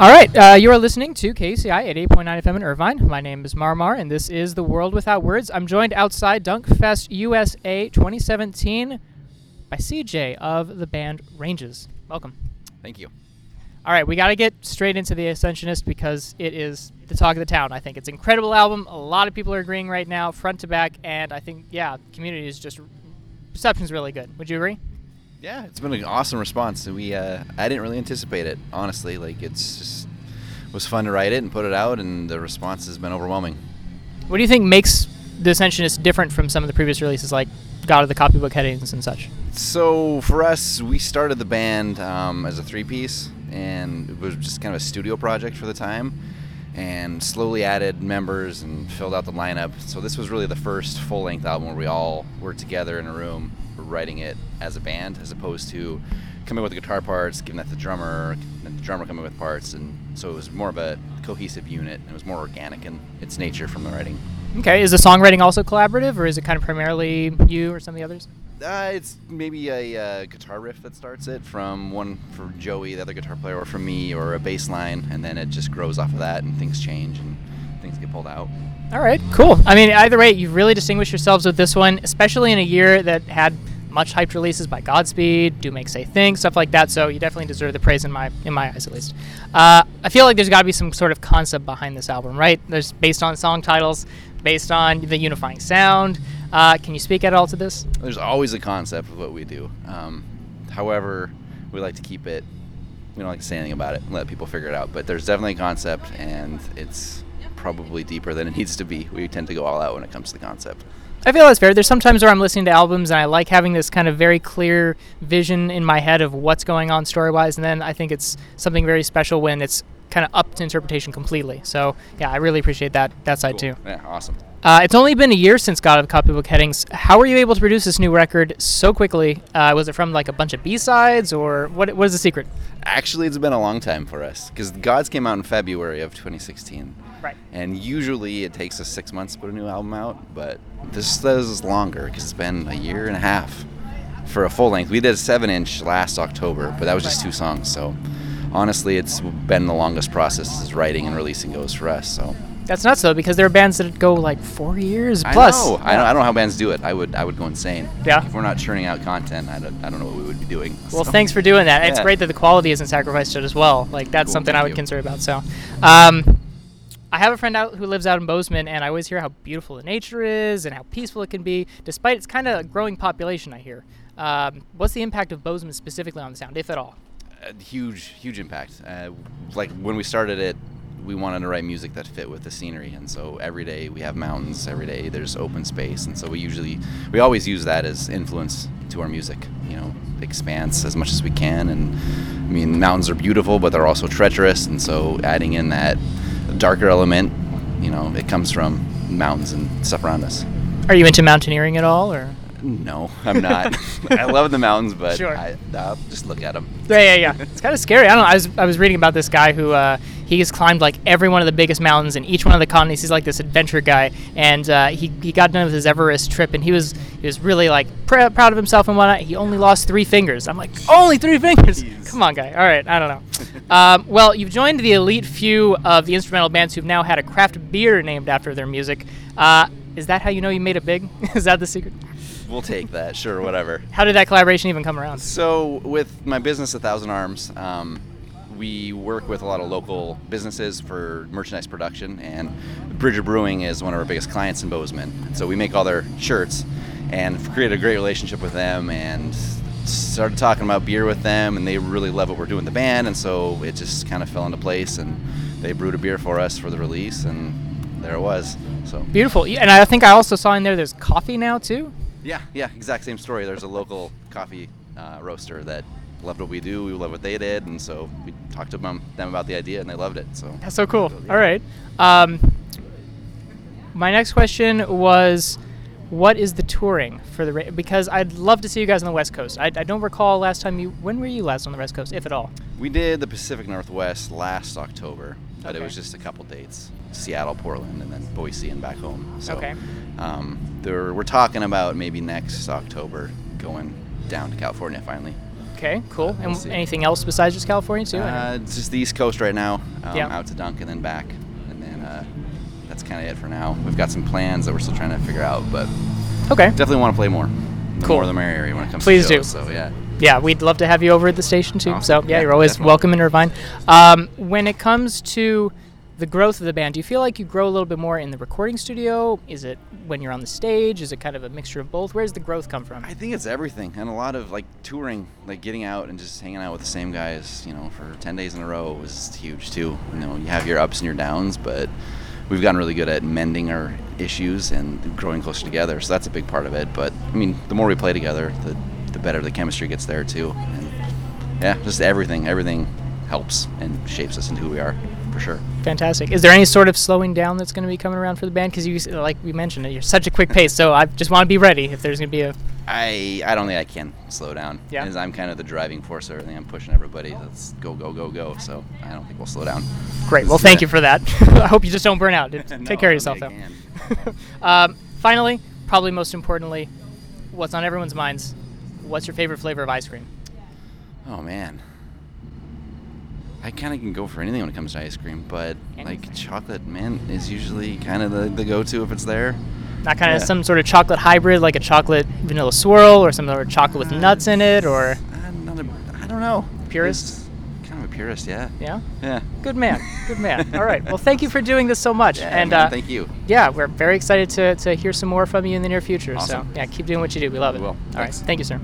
All right, uh, you are listening to KUCI at 8.9 FM in Irvine. My name is Marmar, and this is The World Without Words. I'm joined outside Dunkfest USA 2017 by CJ of the band Ranges. Welcome. Thank you. All right, we got to get straight into The Ascensionist because it is the talk of the town. I think it's an incredible album. A lot of people are agreeing right now, front to back, and I think, yeah, community is just, reception's really good. Would you agree? Yeah, it's been an awesome response. We uh, I didn't really anticipate it, honestly. Like it's just it was fun to write it and put it out, and the response has been overwhelming. What do you think makes The Ascensionist different from some of the previous releases, like God of the Copybook Headings and such? So for us, we started the band um, as a three-piece, and it was just kind of a studio project for the time, and slowly added members and filled out the lineup. So this was really the first full-length album where we all were together in a room writing it as a band, as opposed to coming with the guitar parts, giving that to the drummer, and the drummer coming with parts, and so it was more of a cohesive unit. It was more organic in its nature from the writing. Okay, is the songwriting also collaborative, or is it kind of primarily you or some of the others? Uh, it's maybe a uh, guitar riff that starts it from one for Joey, the other guitar player, or from me, or a bass line, and then it just grows off of that, and things change and things get pulled out. All right, cool. I mean, either way, you've really distinguished yourselves with this one, especially in a year that had much hyped releases by Godspeed, Do Make Say Think, stuff like that. So you definitely deserve the praise in my in my eyes, at least. Uh, I feel like there's got to be some sort of concept behind this album, right? There's based on song titles, based on the unifying sound. Uh, can you speak at all to this? There's always a concept of what we do. Um, however, we like to keep it. We don't like to say anything about it and let people figure it out. But there's definitely a concept, and it's probably deeper than it needs to be. We tend to go all out when it comes to the concept. I feel that's fair. There's sometimes where I'm listening to albums and I like having this kind of very clear vision in my head of what's going on story wise, and then I think it's something very special when it's kind of up to interpretation completely. So yeah, I really appreciate that that side Cool. too. Yeah, awesome. Uh, it's only been a year since God of Copybook Headings. How were you able to produce this new record so quickly? Uh, was it from like a bunch of B sides, or what? What is the secret? Actually, it's been a long time for us because Gods came out in February of 2016. Right. And usually it takes us six months to put a new album out, but this is longer because it's been a year and a half for a full length. We did a seven inch last October, but that was just two songs. So honestly, it's been the longest process as writing and releasing goes for us. So That's nuts though, because there are bands that go like four years I plus. know, I, know, I don't know how bands do it. I would, I would go insane. Yeah. If we're not churning out content, I don't, I don't know what we would be doing. Well, So- thanks for doing that. It's great that the quality isn't sacrificed as well. Like that's Cool, something I would you. consider about. So, um, I have a friend out who lives out in Bozeman, and I always hear how beautiful the nature is and how peaceful it can be, despite its kind of growing population. I hear. Um, what's the impact of Bozeman specifically on the sound, if at all? Huge, huge impact. Uh, like when we started it, we wanted to write music that fit with the scenery, and so every day we have mountains. Every day there's open space, and so we usually, we always use that as influence to our music. You know, expanse as much as we can, and I mean mountains are beautiful, but they're also treacherous, and so adding in that darker element, you know, it comes from mountains and stuff around us. Are you into mountaineering at all, or? No, I'm not. I love the mountains, but Sure. I, I'll just look at them. Yeah, yeah, yeah. It's kind of scary. I don't know. I was, I was reading about this guy who uh, he has climbed like every one of the biggest mountains in each one of the continents. He's like this adventure guy, and uh, he, he got done with his Everest trip, and he was he was really like pr- proud of himself and whatnot. He only lost three fingers. I'm like, only three fingers? Jeez. Come on, guy. All right, I don't know. um, well, you've joined the elite few of the instrumental bands who've now had a craft beer named after their music. Uh, is that how you know you made it big? is that the secret? We'll take that, sure, whatever. How did that collaboration even come around? So, with my business, A Thousand Arms, um, we work with a lot of local businesses for merchandise production, and Bridger Brewing is one of our biggest clients in Bozeman. So, we make all their shirts and created a great relationship with them and started talking about beer with them, and they really love what we're doing the band, and so it just kind of fell into place, and they brewed a beer for us for the release, and there it was. So, Beautiful. And I think I also saw in there there's coffee now too. Yeah, yeah, exact same story. There's a local coffee uh, roaster that loved what we do. We love what they did, and so we talked to them, them about the idea, and they loved it. So That's so cool. All right. Um, my next question was, what is the touring for the ra- because I'd love to see you guys on the West Coast. I, I don't recall last time you. When were you last on the West Coast, if at all? we did the Pacific Northwest last October, but Okay. it was just a couple dates: Seattle, Portland, and then Boise and back home. So, Okay. Um, there, we're talking about maybe next October going down to California finally. Okay, cool. And see. anything else besides just California too? Uh, it's just the East Coast right now. Um, Yeah. Out to Dunk and then back, and then uh, that's kind of it for now. We've got some plans that we're still trying to figure out, but okay. definitely want to play more. The Cool. more the merrier when it comes Please to do. So yeah. Yeah, we'd love to have you over at the station too. Awesome. So yeah, Yeah, you're always definitely. welcome in Irvine. Um, when it comes to the growth of the band, do you feel like you grow a little bit more in the recording studio? Is it when you're on the stage? Is it kind of a mixture of both? Where's the growth come from? I think it's everything, and a lot of like touring, like getting out and just hanging out with the same guys, you know, for ten days in a row was huge too. You know, you have your ups and your downs, but we've gotten really good at mending our issues and growing closer together. So that's a big part of it. But I mean, the more we play together, the the better the chemistry gets there too. And yeah, just everything, everything helps and shapes us into who we are, for sure. Fantastic. Is there any sort of slowing down that's going to be coming around for the band? Because you, like we mentioned, you're such a quick pace. So I just want to be ready if there's going to be a. I I don't think I can slow down. Yeah. As I'm kind of the driving force of everything. I'm pushing everybody. Let's go, go, go, go. So I don't think we'll slow down. Great. Well, thank you for that. I hope you just don't burn out. Take care of yourself, though. think I can. um, finally, probably most importantly, what's on everyone's minds? What's your favorite flavor of ice cream? Oh man. I kind of can go for anything when it comes to ice cream, but Anything. like chocolate mint is usually kind of the, the go-to if it's there. Not kind of Yeah. some sort of chocolate hybrid, like a chocolate vanilla swirl, or some sort of chocolate with nuts in it, or I'm not a, I don't know. Purist? Just Kind of a purist, yeah. yeah. Yeah. Good man. Good man. All right. Well, thank you for doing this so much. Yeah, and man, uh, thank you. yeah, we're very excited to, to hear some more from you in the near future. Awesome. So yeah, keep doing what you do. We love We it. will. All right. Thanks. Thank you, sir.